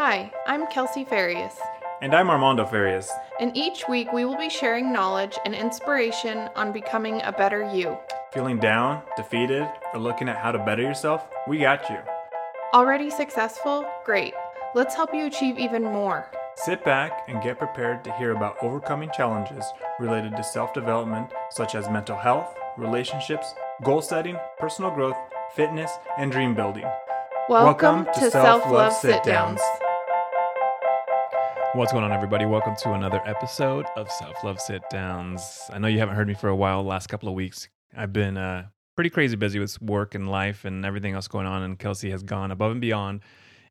Hi, I'm Kelsey Farias, And I'm Armando Farias. and each week we will be sharing knowledge and inspiration on becoming a better you. Feeling down, defeated, or looking at how to better yourself? We got you. Already successful? Great. Let's help you achieve even more. Sit back and get prepared to hear about overcoming challenges related to self development, such as mental health, relationships, goal setting, personal growth, fitness, and dream building. Welcome, Welcome to to Self-Love Self Love Sit Downs. What's going on, everybody? Welcome to another episode of Self Love Sit Downs. I know you haven't heard me for a while, last couple of weeks. I've been uh, pretty crazy busy with work and life and everything else going on, and Kelsey has gone above and beyond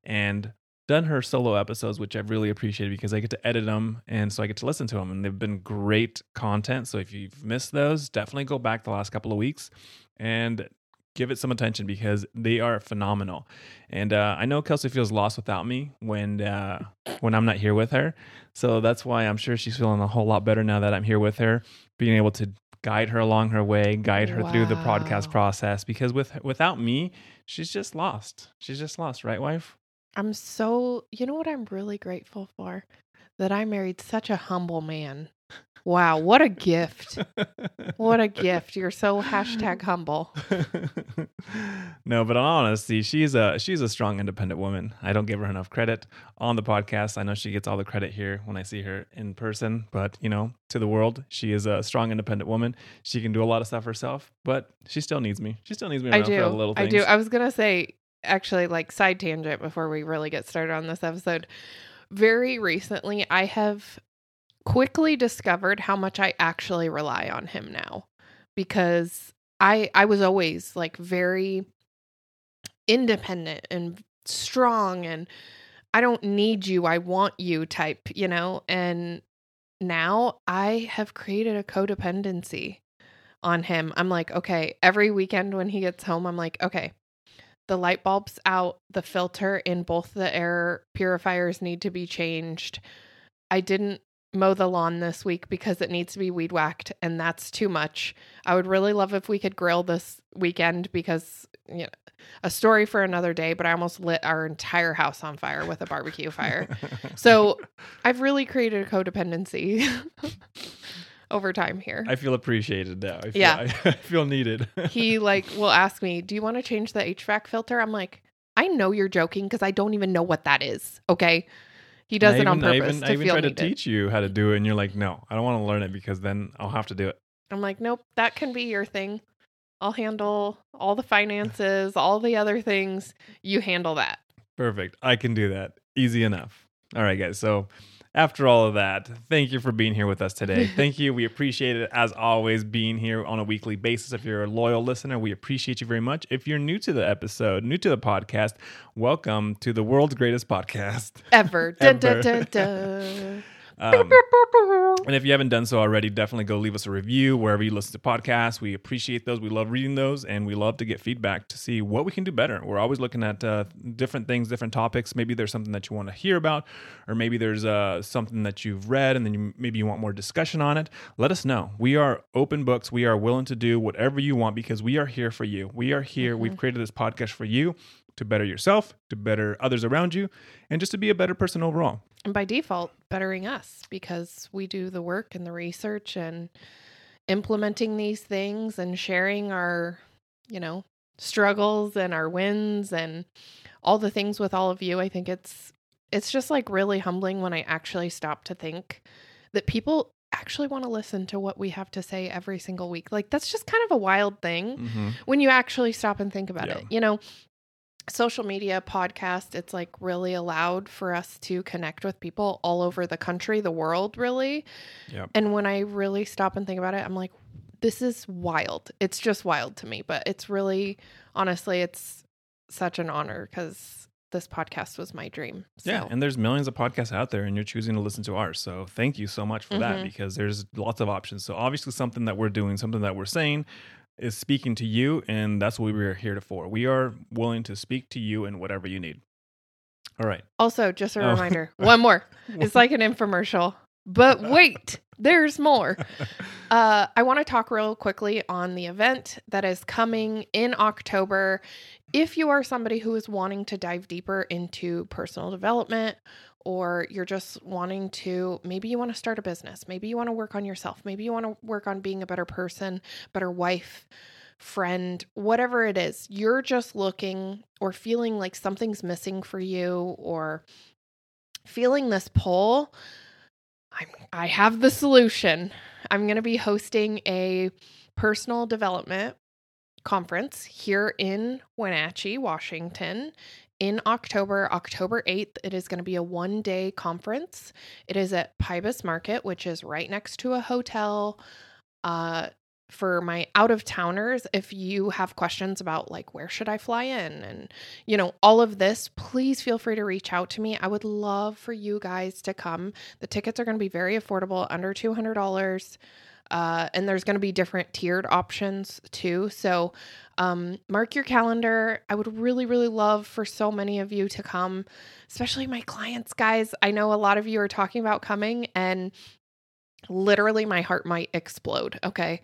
and done her solo episodes, which I've really appreciated because I get to edit them and so I get to listen to them, and they've been great content. So if you've missed those, definitely go back the last couple of weeks and give it some attention because they are phenomenal. And uh, I know Kelsey feels lost without me when uh, when I'm not here with her. So that's why I'm sure she's feeling a whole lot better now that I'm here with her, being able to guide her along her way, guide her through the podcast process. Because with without me, she's just lost. She's just lost, right, wife? I'm so, you know what I'm really grateful for? That I married such a humble man. Wow, what a gift. What a gift. You're so hashtag humble. no, but in honesty, she's a she's a strong, independent woman. I don't give her enough credit on the podcast. I know she gets all the credit here when I see her in person, but you know, to the world, she is a strong, independent woman. She can do a lot of stuff herself, but she still needs me. She still needs me I do. for little I do. I was gonna say, actually, like side tangent before we really get started on this episode. Very recently, I have quickly discovered how much I actually rely on him now, because I I was always like very independent and strong, and I don't need you, I want you type, you know, and now I have created a codependency on him. I'm like, okay, every weekend when he gets home, I'm like, okay, the light bulb's out, the filter in both the air purifiers need to be changed. I didn't mow the lawn this week because it needs to be weed whacked, and that's too much. I would really love if we could grill this weekend because, you know, a story for another day, but I almost lit our entire house on fire with a barbecue fire. So I've really created a codependency over time here. I feel appreciated now. I feel, Yeah. I, feel needed. he like will ask me, "Do you want to change the HVAC filter?" I'm like, "I know you're joking because I don't even know what that is." Okay, he does I it on even- I purpose even, to I even feel tried to teach you how to do it, and you're like, no, I don't want to learn it because then I'll have to do it. I'm like, "Nope, that can be your thing. I'll handle all the finances, all the other things. You handle that." Perfect. I can do that. Easy enough. All right, guys. So, after all of that, thank you for being here with us today. Thank you. We appreciate it as always being here on a weekly basis. If you're a loyal listener, we appreciate you very much. If you're new to the episode, new to the podcast, welcome to the world's greatest podcast. Ever. Dun, dun, dun, dun. Um, and if you haven't done so already, definitely go leave us a review wherever you listen to podcasts. We appreciate those. We love reading those, and we love to get feedback to see what we can do better. We're always looking at uh, different things, different topics. Maybe there's something that you want to hear about, or maybe there's uh, something that you've read, and then you, maybe you want more discussion on it. Let us know. We are open books. We are willing to do whatever you want because we are here for you. We are here. We've created this podcast for you to better yourself, to better others around you, and just to be a better person overall. And by default, bettering us because we do the work and the research and implementing these things and sharing our, you know, struggles and our wins and all the things with all of you. I think it's it's just like really humbling when I actually stop to think that people actually want to listen to what we have to say every single week. Like that's just kind of a wild thing Mm-hmm. when you actually stop and think about Yeah. it. You know, social media, podcast, it's like really allowed for us to connect with people all over the country, the world, really. Yep. And when I really stop and think about it, I'm like, this is wild. It's just wild to me, but it's really, honestly, it's such an honor because this podcast was my dream. So. Yeah, and there's millions of podcasts out there, and you're choosing to listen to ours. So thank you so much for that Mhm. because there's lots of options. So obviously, something that we're doing, something that we're saying, is speaking to you, and that's what we're here to for. We are willing to speak to you in whatever you need. All right. also, just a Oh. reminder one more. It's like an infomercial. But wait, there's more. Uh, I want to talk real quickly on the event that is coming in October. If you are somebody who is wanting to dive deeper into personal development, or you're just wanting to, maybe you want to start a business, maybe you want to work on yourself, maybe you want to work on being a better person, better wife, friend, whatever it is, you're just looking or feeling like something's missing for you or feeling this pull, I'm, I have the solution. I'm going to be hosting a personal development conference here in Wenatchee, Washington in October, October 8th. It is going to be a one day conference. It is at Pybus Market, which is right next to a hotel. Uh, for my out of towners if you have questions about like where should i fly in? And you know all of this please feel free to reach out to me. I would love for you guys to come. The tickets are going to be very affordable under $200 uh, and there's going to be different tiered options too. So um, mark your calendar. I would really really love for so many of you to come especially my clients guys. I know a lot of you are talking about coming and literally my heart might explode okay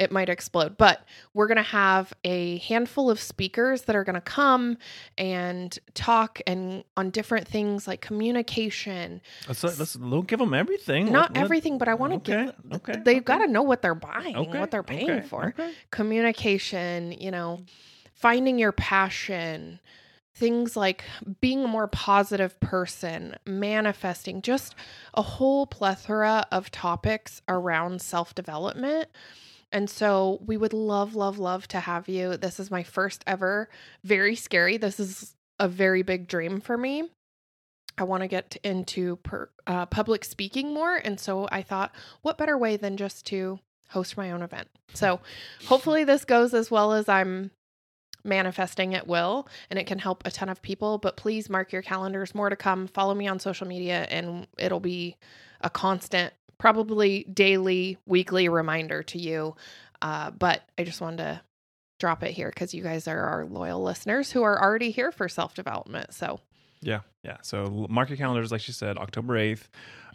it might explode. But we're going to have a handful of speakers that are going to come and talk and on different things like communication. Let's, uh, let's don't give them everything. Not let, everything, but I want to okay, give. Okay. They've okay. got to know what they're buying, okay, what they're paying for. Communication, you know, finding your passion things like being a more positive person, manifesting, just a whole plethora of topics around self development. And so we would love, love, love to have you. This is my first ever, very scary. This is a very big dream for me. I want to get into per, uh, public speaking more. And so I thought, what better way than just to host my own event? So hopefully this goes as well as I'm manifesting it will and it can help a ton of people. But please mark your calendars, more to come. Follow me on social media and it'll be a constant probably daily, weekly reminder to you. Uh, but I just wanted to drop it here because you guys are our loyal listeners who are already here for self development. So, yeah, yeah. So mark your calendars, like she said, October 8th.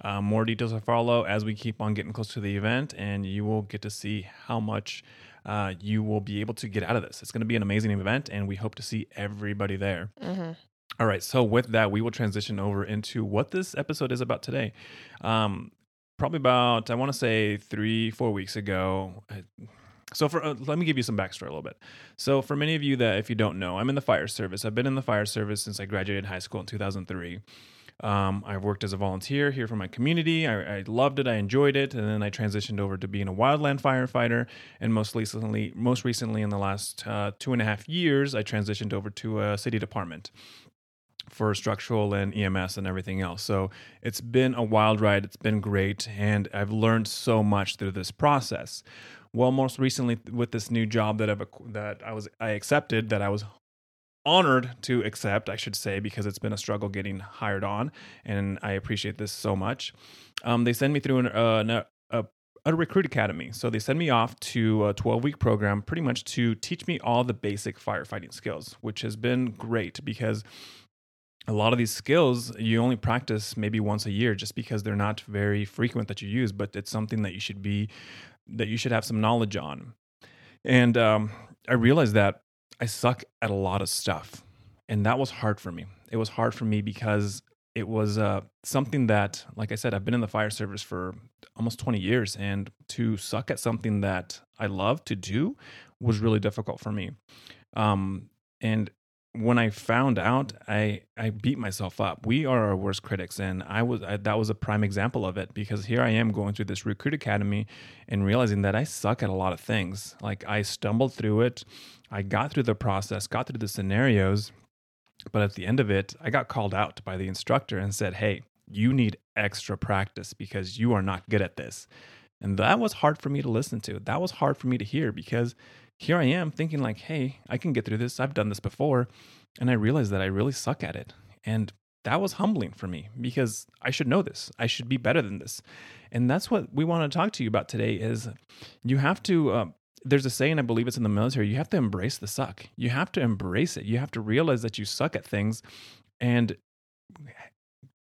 Um, more details will follow as we keep on getting close to the event, and you will get to see how much uh, you will be able to get out of this. It's going to be an amazing event, and we hope to see everybody there. mm-hmm. All right. So with that, we will transition over into what this episode is about today. Um, probably about I want to say three four weeks ago. So for uh, let me give you some backstory a little bit. So for many of you that if you don't know, I'm in the fire service. I've been in the fire service since I graduated high school in 2003. Um, I've worked as a volunteer here for my community. I, I, loved it. I enjoyed it, and then I transitioned over to being a wildland firefighter. And most recently, most recently in the last uh, two and a half years, I transitioned over to a city department for structural and EMS and everything else. So it's been a wild ride. It's been great. And I've learned so much through this process. Well, most recently with this new job that I've, that I was, I accepted that I was honored to accept, I should say, because it's been a struggle getting hired on. And I appreciate this so much. Um, they send me through an, uh, a, a recruit academy. So they send me off to a 12 week program pretty much to teach me all the basic firefighting skills, which has been great because a lot of these skills you only practice maybe once a year just because they're not very frequent that you use but it's something that you should be that you should have some knowledge on. And um, i realized that i suck at a lot of stuff and that was hard for me. It was hard for me because it was uh, something that like i said i've been in the fire service for almost 20 years and to suck at something that i love to do was really difficult for me. Um, and when I found out, I I beat myself up. We are our worst critics, and I was I, that was a prime example of it because here I am going through this recruit academy and realizing that I suck at a lot of things. Like I stumbled through it, I got through the process, got through the scenarios, but at the end of it, I got called out by the instructor and said, "Hey, you need extra practice because you are not good at this." And that was hard for me to listen to. That was hard for me to hear because here I am thinking like, hey, I can get through this. I've done this before. And I realized that I really suck at it. And that was humbling for me because I should know this. I should be better than this. And that's what we want to talk to you about today is you have to uh, there's a saying I believe it's in the military, you have to embrace the suck. You have to embrace it. You have to realize that you suck at things and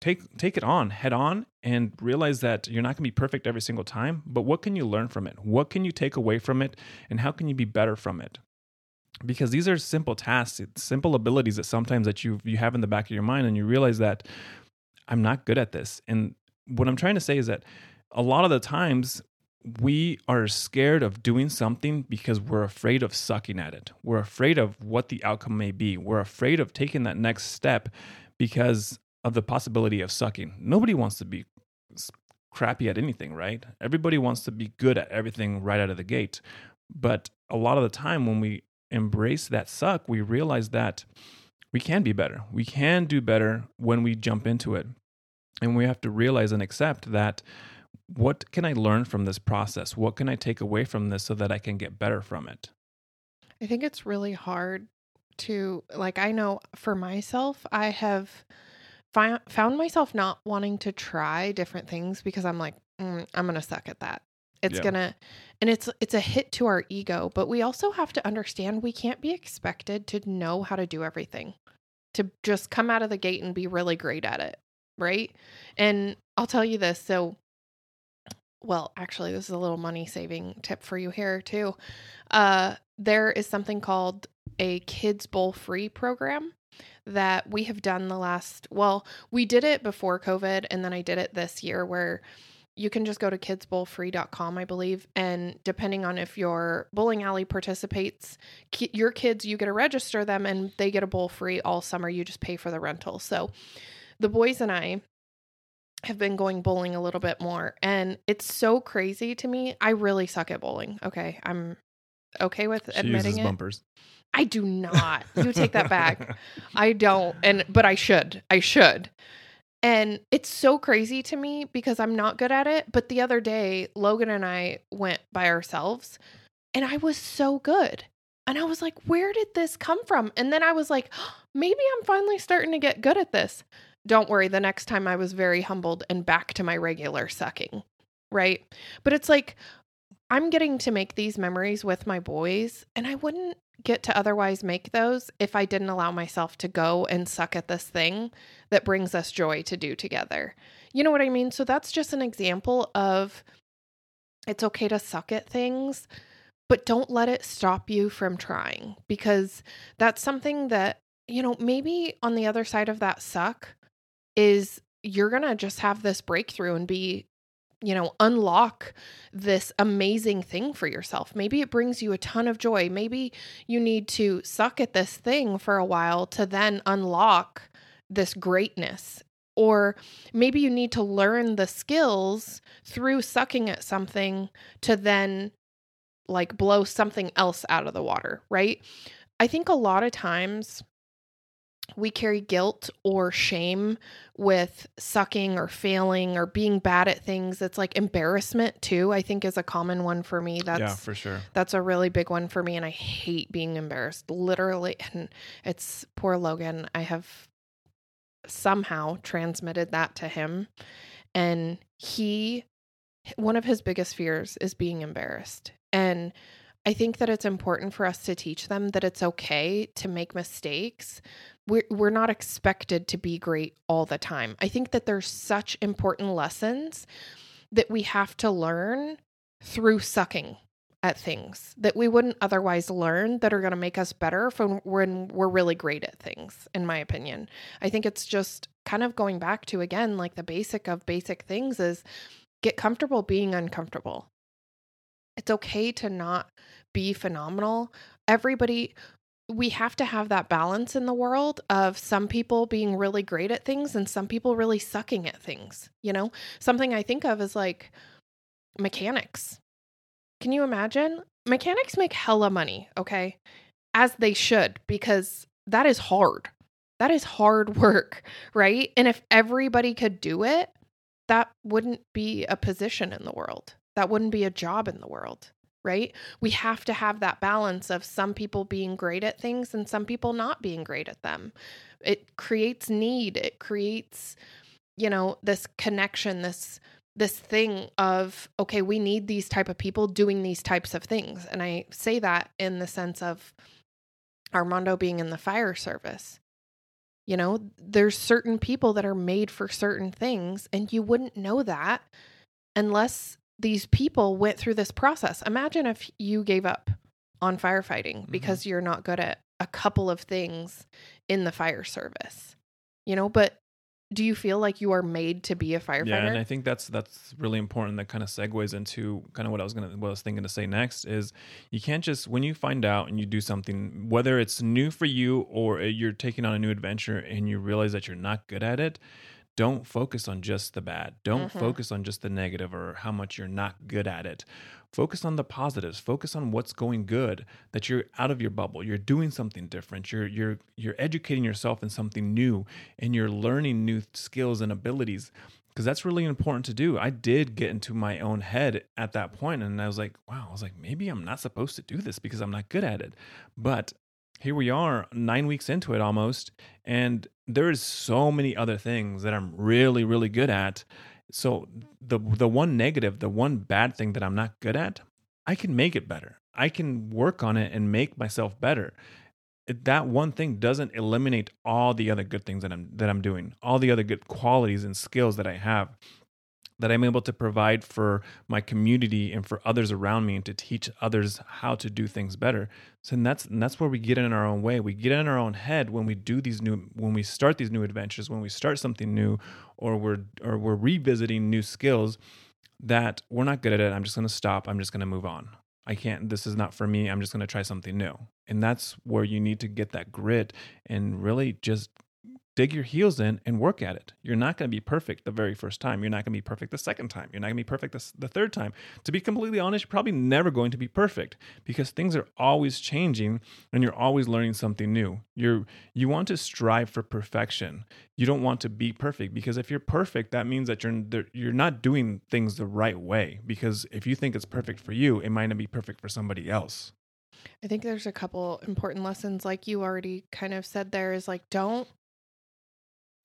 take take it on head on and realize that you're not going to be perfect every single time but what can you learn from it what can you take away from it and how can you be better from it because these are simple tasks simple abilities that sometimes that you you have in the back of your mind and you realize that i'm not good at this and what i'm trying to say is that a lot of the times we are scared of doing something because we're afraid of sucking at it. We're afraid of what the outcome may be. We're afraid of taking that next step because of the possibility of sucking. Nobody wants to be crappy at anything, right? Everybody wants to be good at everything right out of the gate. But a lot of the time when we embrace that suck, we realize that we can be better. We can do better when we jump into it. And we have to realize and accept that what can I learn from this process? What can I take away from this so that I can get better from it? I think it's really hard to, like, I know for myself, I have fi- found myself not wanting to try different things because I'm like, mm, I'm going to suck at that. It's yeah. going to, and it's, it's a hit to our ego, but we also have to understand we can't be expected to know how to do everything, to just come out of the gate and be really great at it. Right. And I'll tell you this. So, well, actually, this is a little money saving tip for you here, too. Uh, there is something called a Kids Bowl Free program that we have done the last, well, we did it before COVID, and then I did it this year where you can just go to kidsbowlfree.com, I believe. And depending on if your bowling alley participates, ki- your kids, you get to register them and they get a bowl free all summer. You just pay for the rental. So the boys and I have been going bowling a little bit more and it's so crazy to me. I really suck at bowling. Okay. I'm okay with she admitting it. bumpers. I do not. You take that back. I don't and but I should. I should. And it's so crazy to me because I'm not good at it, but the other day Logan and I went by ourselves and I was so good. And I was like, where did this come from? And then I was like, maybe I'm finally starting to get good at this don't worry, the next time I was very humbled and back to my regular sucking. Right. But it's like, I'm getting to make these memories with my boys, and I wouldn't get to otherwise make those if I didn't allow myself to go and suck at this thing that brings us joy to do together. You know what I mean? So that's just an example of it's okay to suck at things, but don't let it stop you from trying because that's something that, you know, maybe on the other side of that suck, is you're going to just have this breakthrough and be you know, unlock this amazing thing for yourself. Maybe it brings you a ton of joy. Maybe you need to suck at this thing for a while to then unlock this greatness. Or maybe you need to learn the skills through sucking at something to then like blow something else out of the water, right? I think a lot of times we carry guilt or shame with sucking or failing or being bad at things. It's like embarrassment too, I think is a common one for me. That's Yeah, for sure. That's a really big one for me and I hate being embarrassed. Literally and it's poor Logan. I have somehow transmitted that to him and he one of his biggest fears is being embarrassed. And I think that it's important for us to teach them that it's okay to make mistakes. We're, we're not expected to be great all the time. I think that there's such important lessons that we have to learn through sucking at things that we wouldn't otherwise learn that are going to make us better from when we're really great at things in my opinion i think it's just kind of going back to again like the basic of basic things is get comfortable being uncomfortable it's okay to not be phenomenal. Everybody, we have to have that balance in the world of some people being really great at things and some people really sucking at things. You know, something I think of is like mechanics. Can you imagine? Mechanics make hella money, okay? As they should, because that is hard. That is hard work, right? And if everybody could do it, that wouldn't be a position in the world that wouldn't be a job in the world, right? We have to have that balance of some people being great at things and some people not being great at them. It creates need, it creates you know, this connection, this this thing of okay, we need these type of people doing these types of things. And I say that in the sense of Armando being in the fire service. You know, there's certain people that are made for certain things, and you wouldn't know that unless these people went through this process. Imagine if you gave up on firefighting mm-hmm. because you're not good at a couple of things in the fire service. You know, but do you feel like you are made to be a firefighter? Yeah, and I think that's that's really important. That kind of segues into kind of what I was gonna what I was thinking to say next is you can't just when you find out and you do something, whether it's new for you or uh, you're taking on a new adventure and you realize that you're not good at it, don't focus on just the bad. Don't Mhm. focus on just the negative or how much you're not good at it. Focus on the positives. Focus on what's going good. That you're out of your bubble. You're doing something different. You're you're you're educating yourself in something new and you're learning new skills and abilities because that's really important to do. I did get into my own head at that point and I was like, wow, I was like maybe I'm not supposed to do this because I'm not good at it. But here we are 9 weeks into it almost and there's so many other things that I'm really really good at. So the the one negative, the one bad thing that I'm not good at, I can make it better. I can work on it and make myself better. That one thing doesn't eliminate all the other good things that I'm that I'm doing, all the other good qualities and skills that I have that I'm able to provide for my community and for others around me and to teach others how to do things better. So and that's and that's where we get in our own way. We get in our own head when we do these new when we start these new adventures, when we start something new or we're or we're revisiting new skills that we're not good at it. I'm just going to stop. I'm just going to move on. I can't this is not for me. I'm just going to try something new. And that's where you need to get that grit and really just dig your heels in and work at it. You're not going to be perfect the very first time. You're not going to be perfect the second time. You're not going to be perfect the, the third time. To be completely honest, you're probably never going to be perfect because things are always changing and you're always learning something new. You're you want to strive for perfection. You don't want to be perfect because if you're perfect, that means that you're you're not doing things the right way because if you think it's perfect for you, it might not be perfect for somebody else. I think there's a couple important lessons, like you already kind of said there, is like don't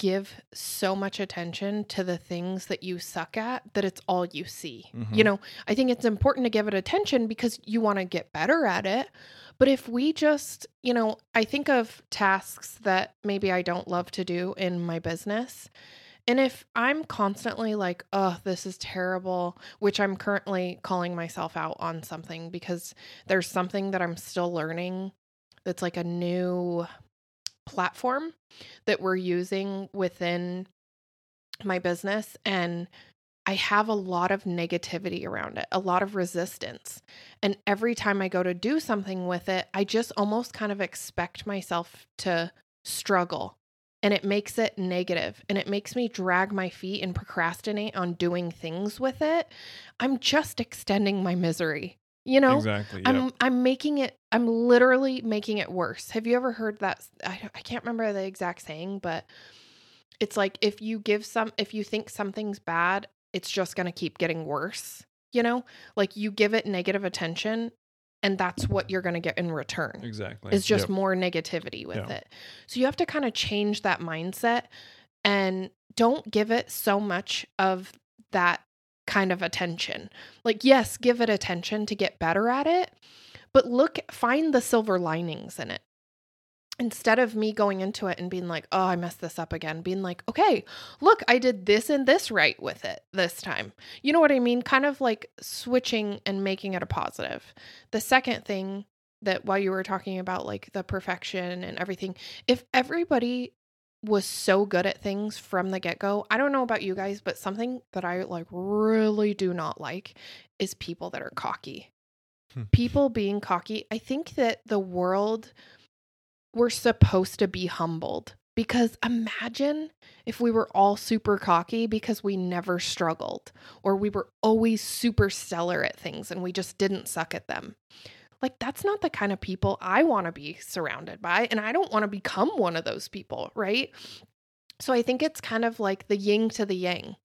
give so much attention to the things that you suck at that it's all you see. Mhm. You know, I think it's important to give it attention because you want to get better at it. But if we just, you know, I think of tasks that maybe I don't love to do in my business. And if I'm constantly like, oh, this is terrible, which I'm currently calling myself out on something because there's something that I'm still learning that's like a new platform that we're using within my business. And I have a lot of negativity around it, a lot of resistance. And every time I go to do something with it, I just almost kind of expect myself to struggle. And it makes it negative and it makes me drag my feet and procrastinate on doing things with it. I'm just extending my misery. You know, exactly. I'm I'm making it I'm literally making it worse. Have you ever heard that I, I can't remember the exact saying, but it's like if you give some if you think something's bad, it's just going to keep getting worse, you know? Like you give it negative attention and that's what you're going to get in return. exactly. Is just Yep. more negativity with Yeah. it. So you have to kind of change that mindset and don't give it so much of that kind of attention. Like, yes, give it attention to get better at it, but look, find the silver linings in it. Instead of me going into it and being like, oh, I messed this up again, being like, okay, look, I did this and this right with it this time. You know what I mean? Kind of like switching and making it a positive. The second thing that while you were talking about like the perfection and everything, if everybody was so good at things from the get go, I don't know about you guys, but something that I like really do not like is people that are cocky. Hmm. people being cocky. I think that the world, we're supposed to be humbled because imagine if we were all super cocky because we never struggled or we were always super stellar at things and we just didn't suck at them. Like, that's not the kind of people I want to be surrounded by. And I don't want to become one of those people, right? So I think it's kind of like the yin to the yang.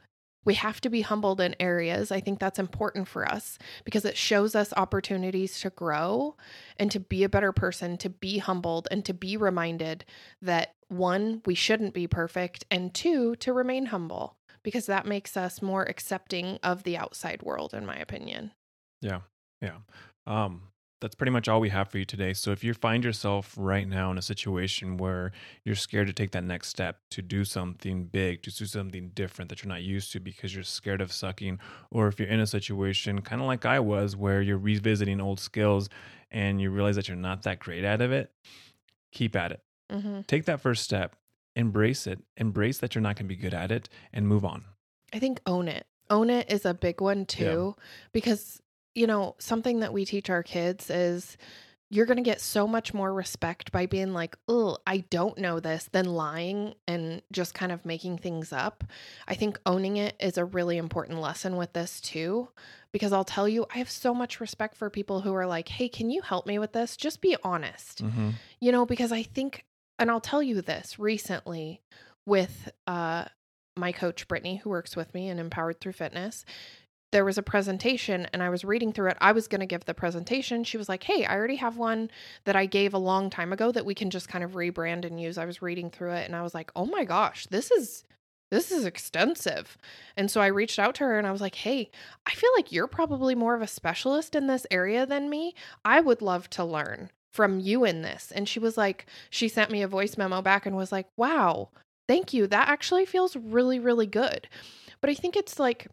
We have to be humbled in areas. I think that's important for us because it shows us opportunities to grow and to be a better person, to be humbled, and to be reminded that one, we shouldn't be perfect, and two, to remain humble because that makes us more accepting of the outside world, in my opinion. Yeah. Yeah. Um, that's pretty much all we have for you today. So if you find yourself right now in a situation where you're scared to take that next step, to do something big, to do something different that you're not used to because you're scared of sucking, or if you're in a situation kind of like I was where you're revisiting old skills and you realize that you're not that great of it, keep at it. Mm-hmm. Take that first step, embrace it, embrace that you're not going to be good at it, and move on. I think own it. Own it is a big one too, because, you know, something that we teach our kids is you're going to get so much more respect by being like, oh, I don't know this, than lying and just kind of making things up. I think owning it is a really important lesson with this too, because I'll tell you, I have so much respect for people who are like, hey, can you help me with this? Just be honest Mm-hmm. you know because i think and i'll tell you this recently with uh my coach brittany who works with me and empowered through fitness there was a presentation and i was reading through it i was going to give the presentation she was like hey i already have one that i gave a long time ago that we can just kind of rebrand and use i was reading through it and i was like oh my gosh this is this is extensive. And so I reached out to her and I was like, hey, I feel like you're probably more of a specialist in this area than me. I would love to learn from you in this. And she was like, she sent me a voice memo back and was like, wow, thank you. That actually feels really, really good. But I think it's like,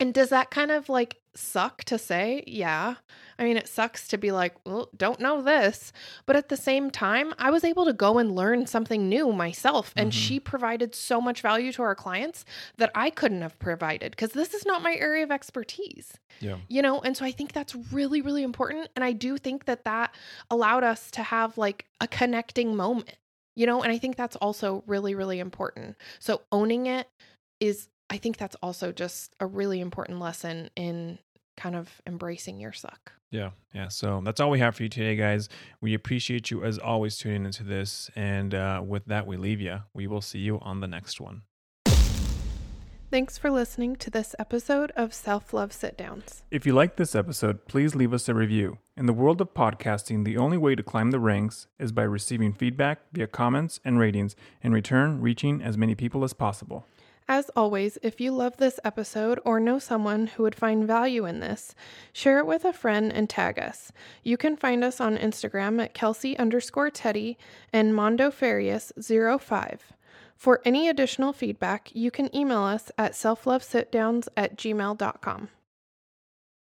and does that kind of like suck to say? Yeah. I mean, it sucks to be like, well, don't know this. But at the same time, I was able to go and learn something new myself. And Mhm. she provided so much value to our clients that I couldn't have provided because this is not my area of expertise Yeah. you know and so i think that's really really important and i do think that that allowed us to have like a connecting moment you know and i think that's also really really important so owning it is i think that's also just a really important lesson in kind of embracing your suck Yeah, yeah. So that's all we have for you today, guys. We appreciate you as always tuning into this. And uh, with that, we leave you. We will see you on the next one. thanks for listening to this episode of self-love sit downs If you liked this episode, please leave us a review. In the world of podcasting, the only way to climb the ranks is by receiving feedback via comments and ratings, in return, reaching as many people as possible. As always, if you love this episode or know someone who would find value in this, share it with a friend and tag us. You can find us on Instagram at Kelsey underscore Teddy and Mondo Farias 05. For any additional feedback, you can email us at selflovesitdowns at gmail.com.